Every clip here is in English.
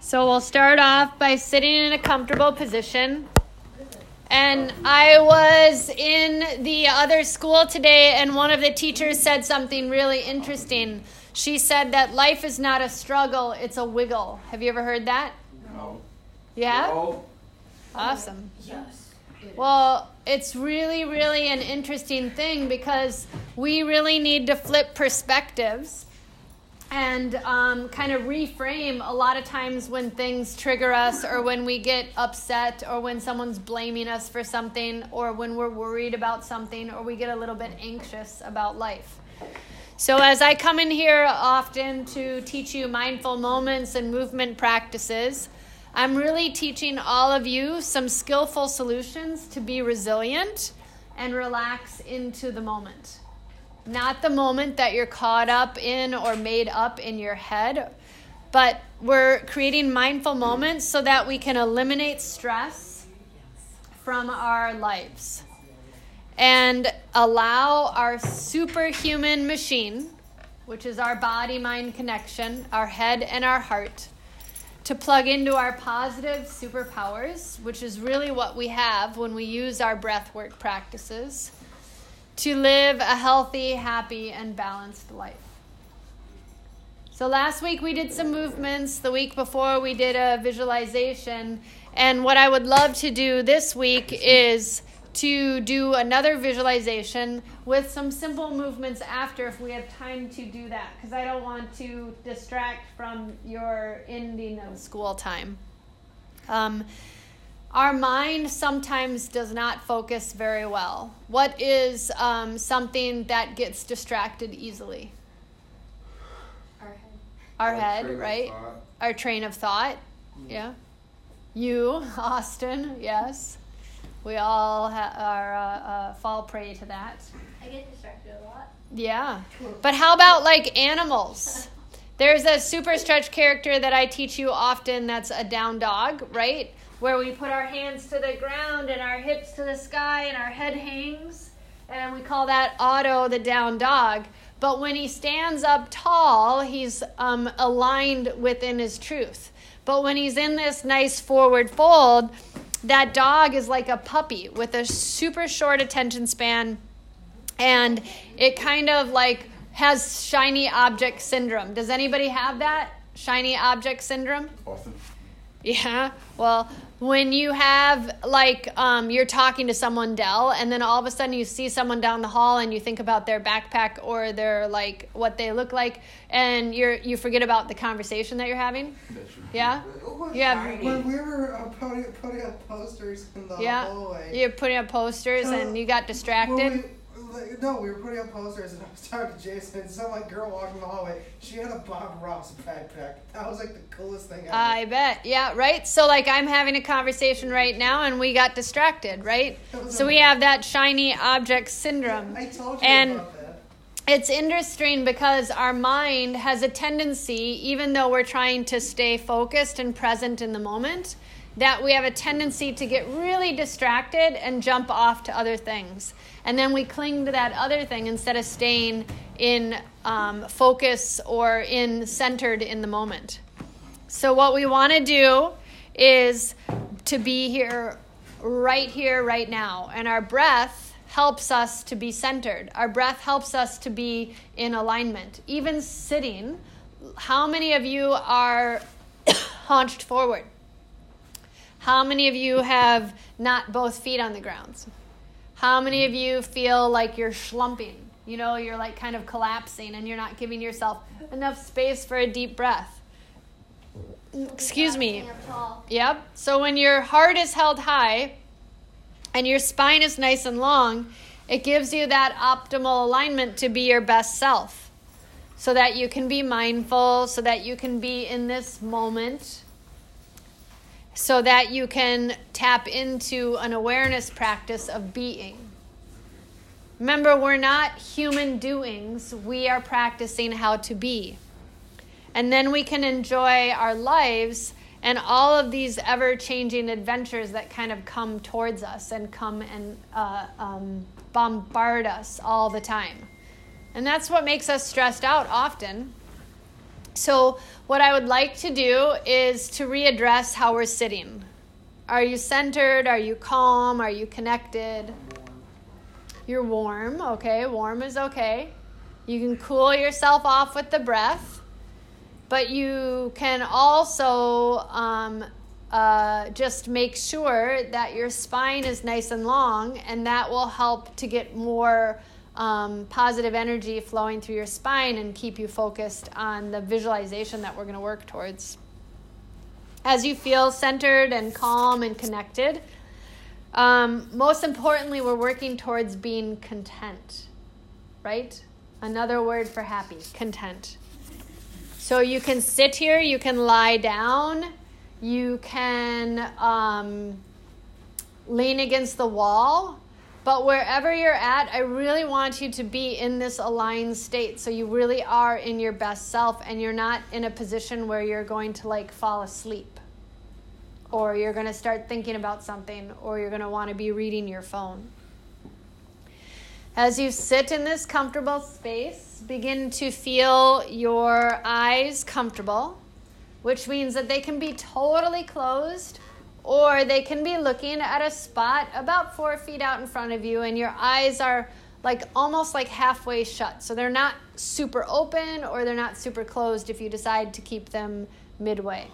So we'll start off by sitting in a comfortable position. And I was in the other school today, and one of the teachers said something really interesting. She said that life is not a struggle, it's a wiggle. Have you ever heard that? No. Yeah? No. Awesome. Yes. Well, it's really, really an interesting thing because we really need to flip perspectives and um, kind of reframe a lot of times when things trigger us or when we get upset or when someone's blaming us for something or when we're worried about something or we get a little bit anxious about life. So, as I come in here often to teach you mindful moments and movement practices, I'm really teaching all of you some skillful solutions to be resilient and relax into the moment. Not the moment that you're caught up in or made up in your head, but we're creating mindful moments so that we can eliminate stress from our lives and allow our superhuman machine, which is our body mind connection, our head and our heart, to plug into our positive superpowers, which is really what we have when we use our breath work practices, to live a healthy, happy, and balanced life. So last week we did some movements. The week before we did a visualization. And what I would love to do this week is to do another visualization with some simple movements after if we have time to do that because I don't want to distract from your ending of school time. Um, our mind sometimes does not focus very well. What is um, something that gets distracted easily? Our head. Our Our head, right? Our train of thought. Yeah. You, Austin, yes. We all ha- are uh, uh, fall prey to that. I get distracted a lot. Yeah. But how about like animals? There's a super stretch character that I teach you often that's a down dog, right? Where we put our hands to the ground and our hips to the sky and our head hangs. And we call that Otto the down dog. But when he stands up tall, he's um, aligned within his truth. But when he's in this nice forward fold, that dog is like a puppy with a super short attention span and it kind of like has shiny object syndrome. Does anybody have that? Shiny object syndrome? Awesome. Yeah. Well, when you have like um, you're talking to someone, Dell, and then all of a sudden you see someone down the hall and you think about their backpack or their like what they look like, and you're you forget about the conversation that you're having. Yeah. Yeah. When we were uh, putting, putting up posters in the Yeah. hallway. You're putting up posters and you got distracted. Like, no, we were putting up posters and I was talking to Jason and some like girl walking the hallway. She had a Bob Ross backpack. That was like the coolest thing ever. I bet. Yeah, right? So, like, I'm having a conversation right now and we got distracted, right? So, we have that shiny object syndrome. I told you and- about that. It's interesting because our mind has a tendency, even though we're trying to stay focused and present in the moment, that we have a tendency to get really distracted and jump off to other things. And then we cling to that other thing instead of staying in um, focus or in centered in the moment. So, what we want to do is to be here, right here, right now. And our breath helps us to be centered. Our breath helps us to be in alignment. Even sitting, how many of you are haunched forward? How many of you have not both feet on the ground? How many of you feel like you're schlumping? You know, you're like kind of collapsing and you're not giving yourself enough space for a deep breath. Excuse me. Yep. So when your heart is held high and your spine is nice and long, it gives you that optimal alignment to be your best self. So that you can be mindful, so that you can be in this moment, so that you can tap into an awareness practice of being. Remember, we're not human doings, we are practicing how to be. And then we can enjoy our lives and all of these ever changing adventures that kind of come towards us and come and uh, um, bombard us all the time. And that's what makes us stressed out often So, what I would like to do is to readdress how we're sitting. Are you centered? Are you calm? Are you connected? You're warm. Okay, warm is okay. You can cool yourself off with the breath, but you can also um, uh, just make sure that your spine is nice and long, and that will help to get more um, positive energy flowing through your spine and keep you focused on the visualization that we're going to work towards. As you feel centered and calm and connected, um, most importantly, we're working towards being content, right? Another word for happy, content. So you can sit here, you can lie down, you can um, lean against the wall but wherever you're at, I really want you to be in this aligned state. So you really are in your best self and you're not in a position where you're going to like fall asleep or you're going to start thinking about something or you're going to want to be reading your phone. As you sit in this comfortable space, begin to feel your eyes comfortable, which means that they can be totally closed or they can be looking at a spot about four feet out in front of you, and your eyes are like almost like halfway shut. So they're not super open or they're not super closed if you decide to keep them midway.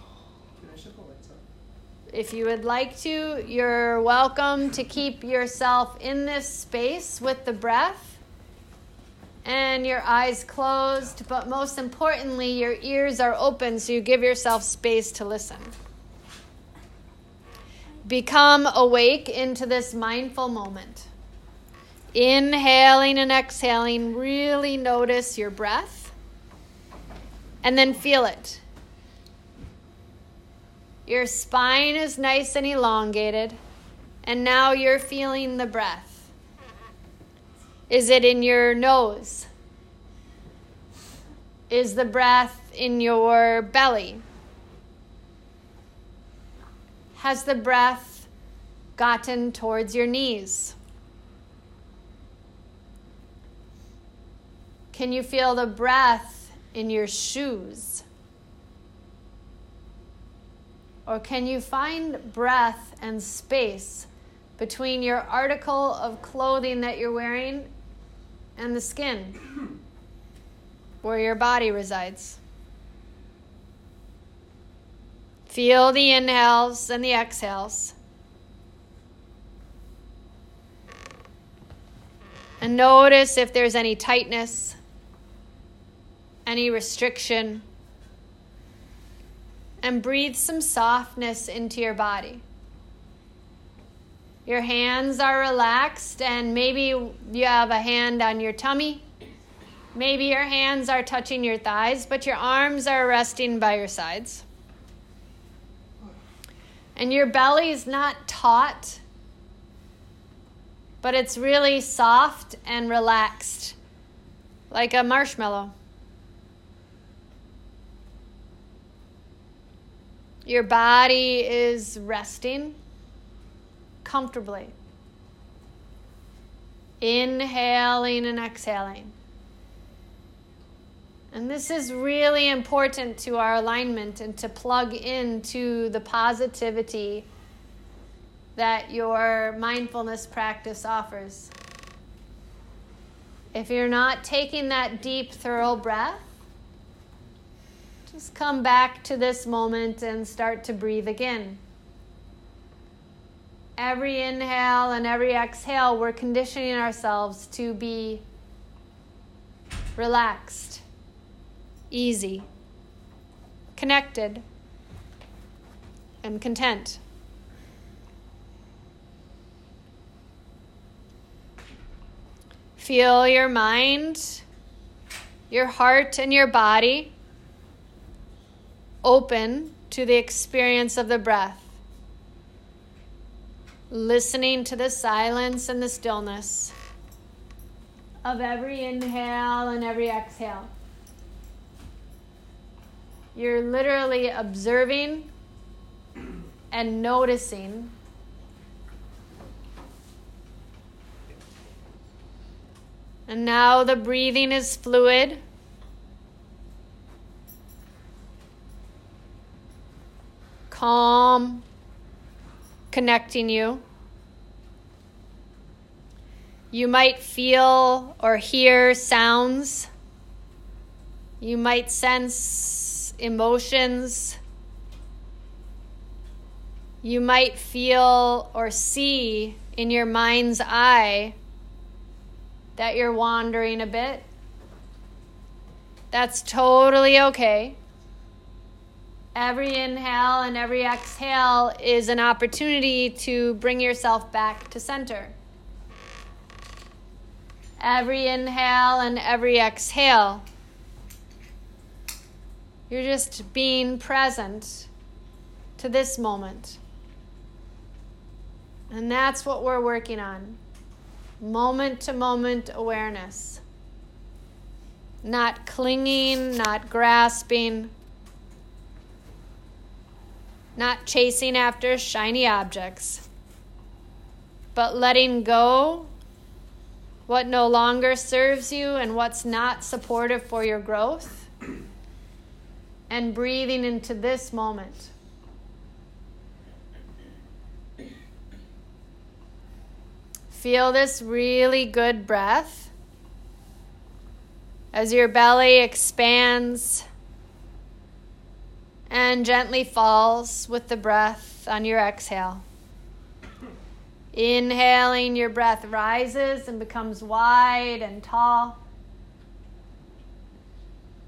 If you would like to, you're welcome to keep yourself in this space with the breath and your eyes closed, but most importantly, your ears are open so you give yourself space to listen become awake into this mindful moment. Inhaling and exhaling, really notice your breath and then feel it. Your spine is nice and elongated, and now you're feeling the breath. Is it in your nose? Is the breath in your belly? Has the breath gotten towards your knees? Can you feel the breath in your shoes? Or can you find breath and space between your article of clothing that you're wearing and the skin where your body resides? Feel the inhales and the exhales. And notice if there's any tightness, any restriction. And breathe some softness into your body. Your hands are relaxed, and maybe you have a hand on your tummy. Maybe your hands are touching your thighs, but your arms are resting by your sides and your belly is not taut, but it's really soft and relaxed, like a marshmallow. Your body is resting comfortably. Inhaling and exhaling. And this is really important to our alignment and to plug into the positivity that your mindfulness practice offers. If you're not taking that deep, thorough breath, just come back to this moment and start to breathe again. Every inhale and every exhale, we're conditioning ourselves to be relaxed easy, connected, and content. Feel your mind, your heart, and your body open to the experience of the breath. Listening to the silence and the stillness of every inhale and every exhale. You're literally observing and noticing. And now the breathing is fluid. calm, connecting you. You might feel or hear sounds. You might sense emotions. You might feel or see in your mind's eye that you're wandering a bit. That's totally okay. Every inhale and every exhale is an opportunity to bring yourself back to center. Every inhale and every exhale, you're just being present to this moment. And that's what we're working on moment to moment awareness. Not clinging, not grasping, not chasing after shiny objects, but letting go what no longer serves you and what's not supportive for your growth, and breathing into this moment. Feel this really good breath as your belly expands and gently falls with the breath on your exhale. Inhaling, your breath rises and becomes wide and tall.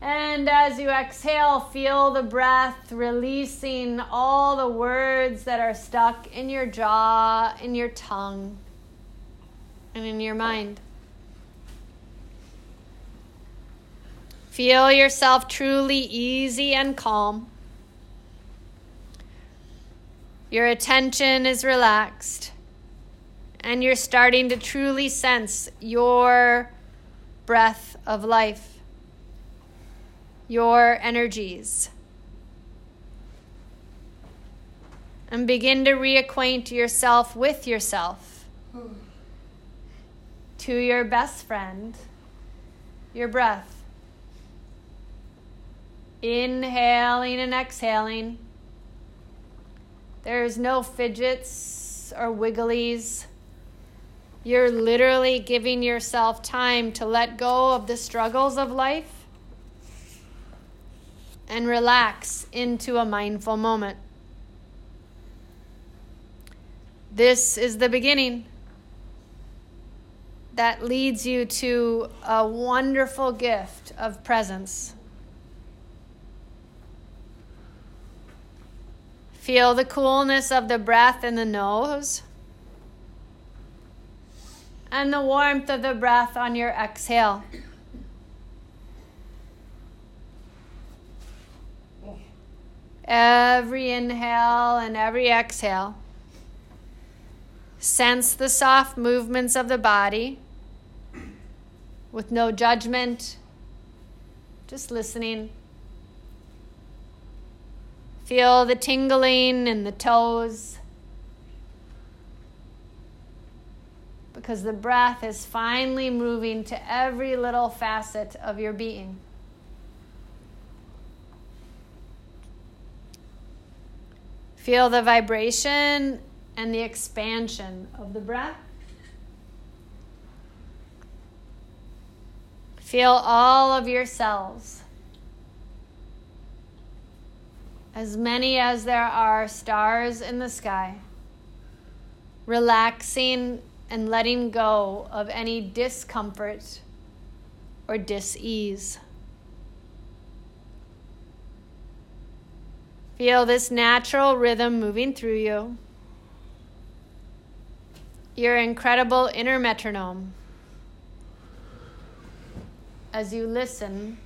And as you exhale, feel the breath releasing all the words that are stuck in your jaw, in your tongue and in your mind. Feel yourself truly easy and calm. Your attention is relaxed, and you're starting to truly sense your breath of life, your energies. And begin to reacquaint yourself with yourself to your best friend, your breath. Inhaling and exhaling. There's no fidgets or wigglies. You're literally giving yourself time to let go of the struggles of life and relax into a mindful moment. This is the beginning that leads you to a wonderful gift of presence. Feel the coolness of the breath in the nose and the warmth of the breath on your exhale. Every inhale and every exhale. Sense the soft movements of the body with no judgment, just listening. Feel the tingling in the toes. Because the breath is finally moving to every little facet of your being. Feel the vibration and the expansion of the breath. Feel all of your cells. As many as there are stars in the sky. Relaxing and letting go of any discomfort or dis-ease. Feel this natural rhythm moving through you. Your incredible inner metronome as you listen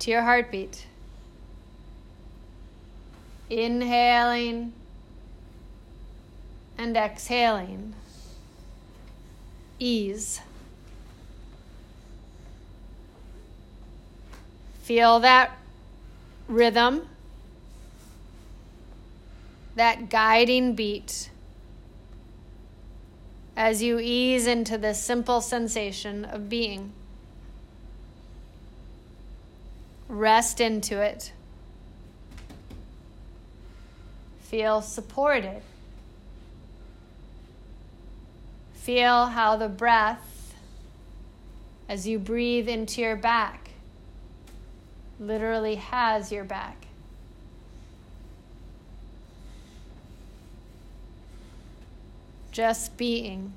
to your heartbeat. Inhaling and exhaling. Ease. Feel that rhythm, that guiding beat as you ease into the simple sensation of being. Rest into it. feel supported. Feel how the breath, as you breathe into your back, literally has your back. Just being,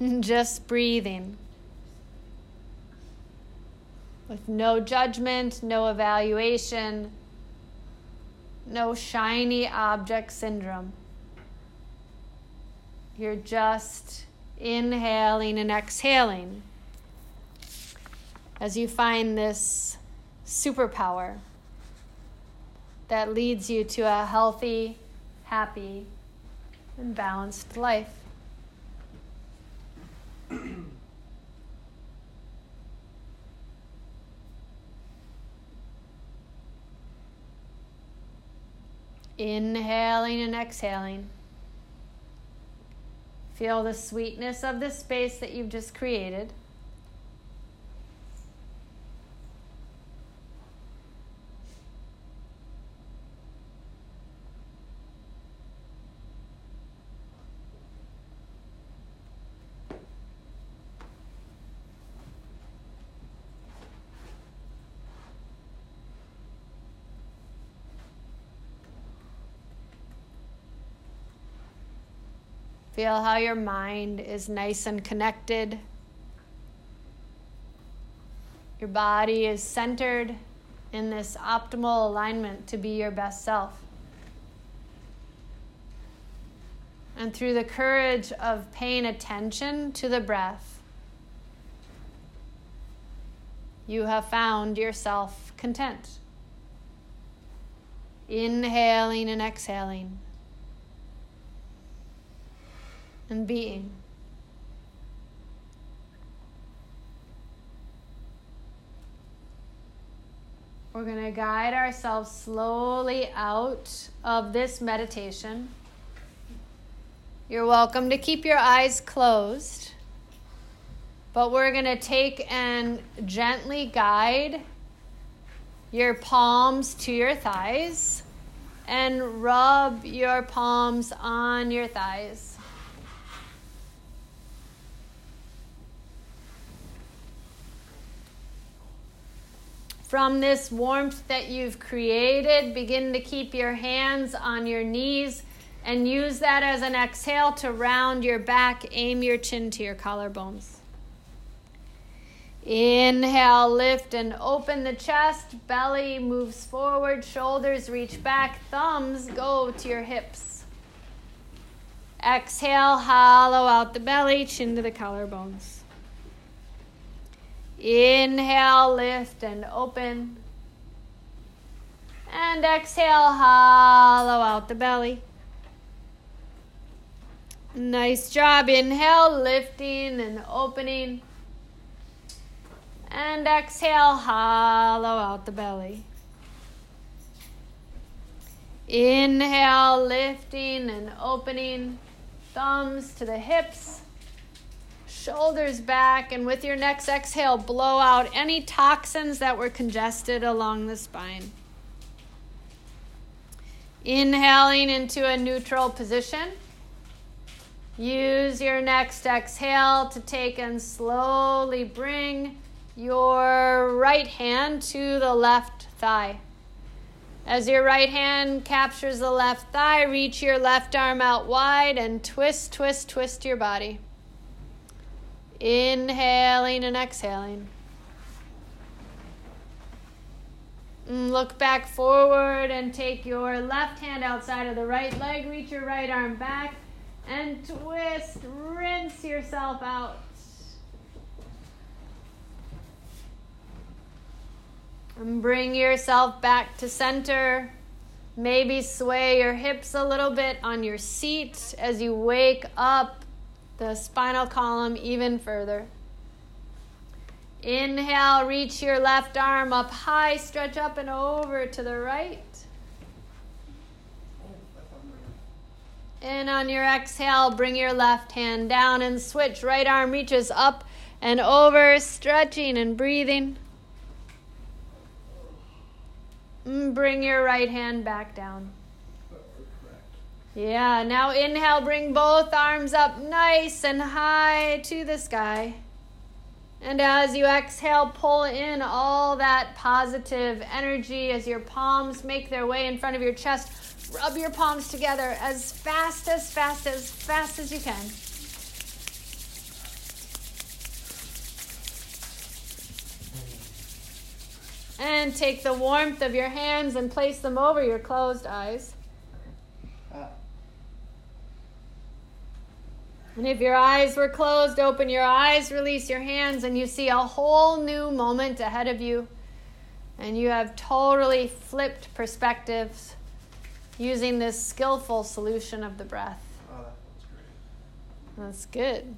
just breathing with no judgment, no evaluation, no shiny object syndrome. You're just inhaling and exhaling as you find this superpower that leads you to a healthy, happy, and balanced life. Inhaling and exhaling. Feel the sweetness of the space that you've just created. Feel how your mind is nice and connected. Your body is centered in this optimal alignment to be your best self. And through the courage of paying attention to the breath, you have found yourself content. Inhaling and exhaling. And being. We're going to guide ourselves slowly out of this meditation. You're welcome to keep your eyes closed, but we're going to take and gently guide your palms to your thighs and rub your palms on your thighs. From this warmth that you've created, begin to keep your hands on your knees and use that as an exhale to round your back. Aim your chin to your collarbones. Inhale, lift and open the chest. Belly moves forward, shoulders reach back, thumbs go to your hips. Exhale, hollow out the belly, chin to the collarbones. Inhale, lift and open. And exhale, hollow out the belly. Nice job. Inhale, lifting and opening. And exhale, hollow out the belly. Inhale, lifting and opening. Thumbs to the hips shoulders back, and with your next exhale, blow out any toxins that were congested along the spine. Inhaling into a neutral position. Use your next exhale to take and slowly bring your right hand to the left thigh. As your right hand captures the left thigh, reach your left arm out wide and twist, twist, twist your body. Inhaling and exhaling. Mm, look back forward and take your left hand outside of the right leg. Reach your right arm back and twist. Rinse yourself out. And bring yourself back to center. Maybe sway your hips a little bit on your seat as you wake up the spinal column even further. Inhale, reach your left arm up high, stretch up and over to the right. And on your exhale, bring your left hand down and switch. Right arm reaches up and over, stretching and breathing. Mm, bring your right hand back down. Yeah, now inhale, bring both arms up nice and high to the sky. And as you exhale, pull in all that positive energy as your palms make their way in front of your chest. Rub your palms together as fast, as fast, as fast as you can. And take the warmth of your hands and place them over your closed eyes. And if your eyes were closed, open your eyes, release your hands, and you see a whole new moment ahead of you. And you have totally flipped perspectives using this skillful solution of the breath. Ah, oh, that great. That's good.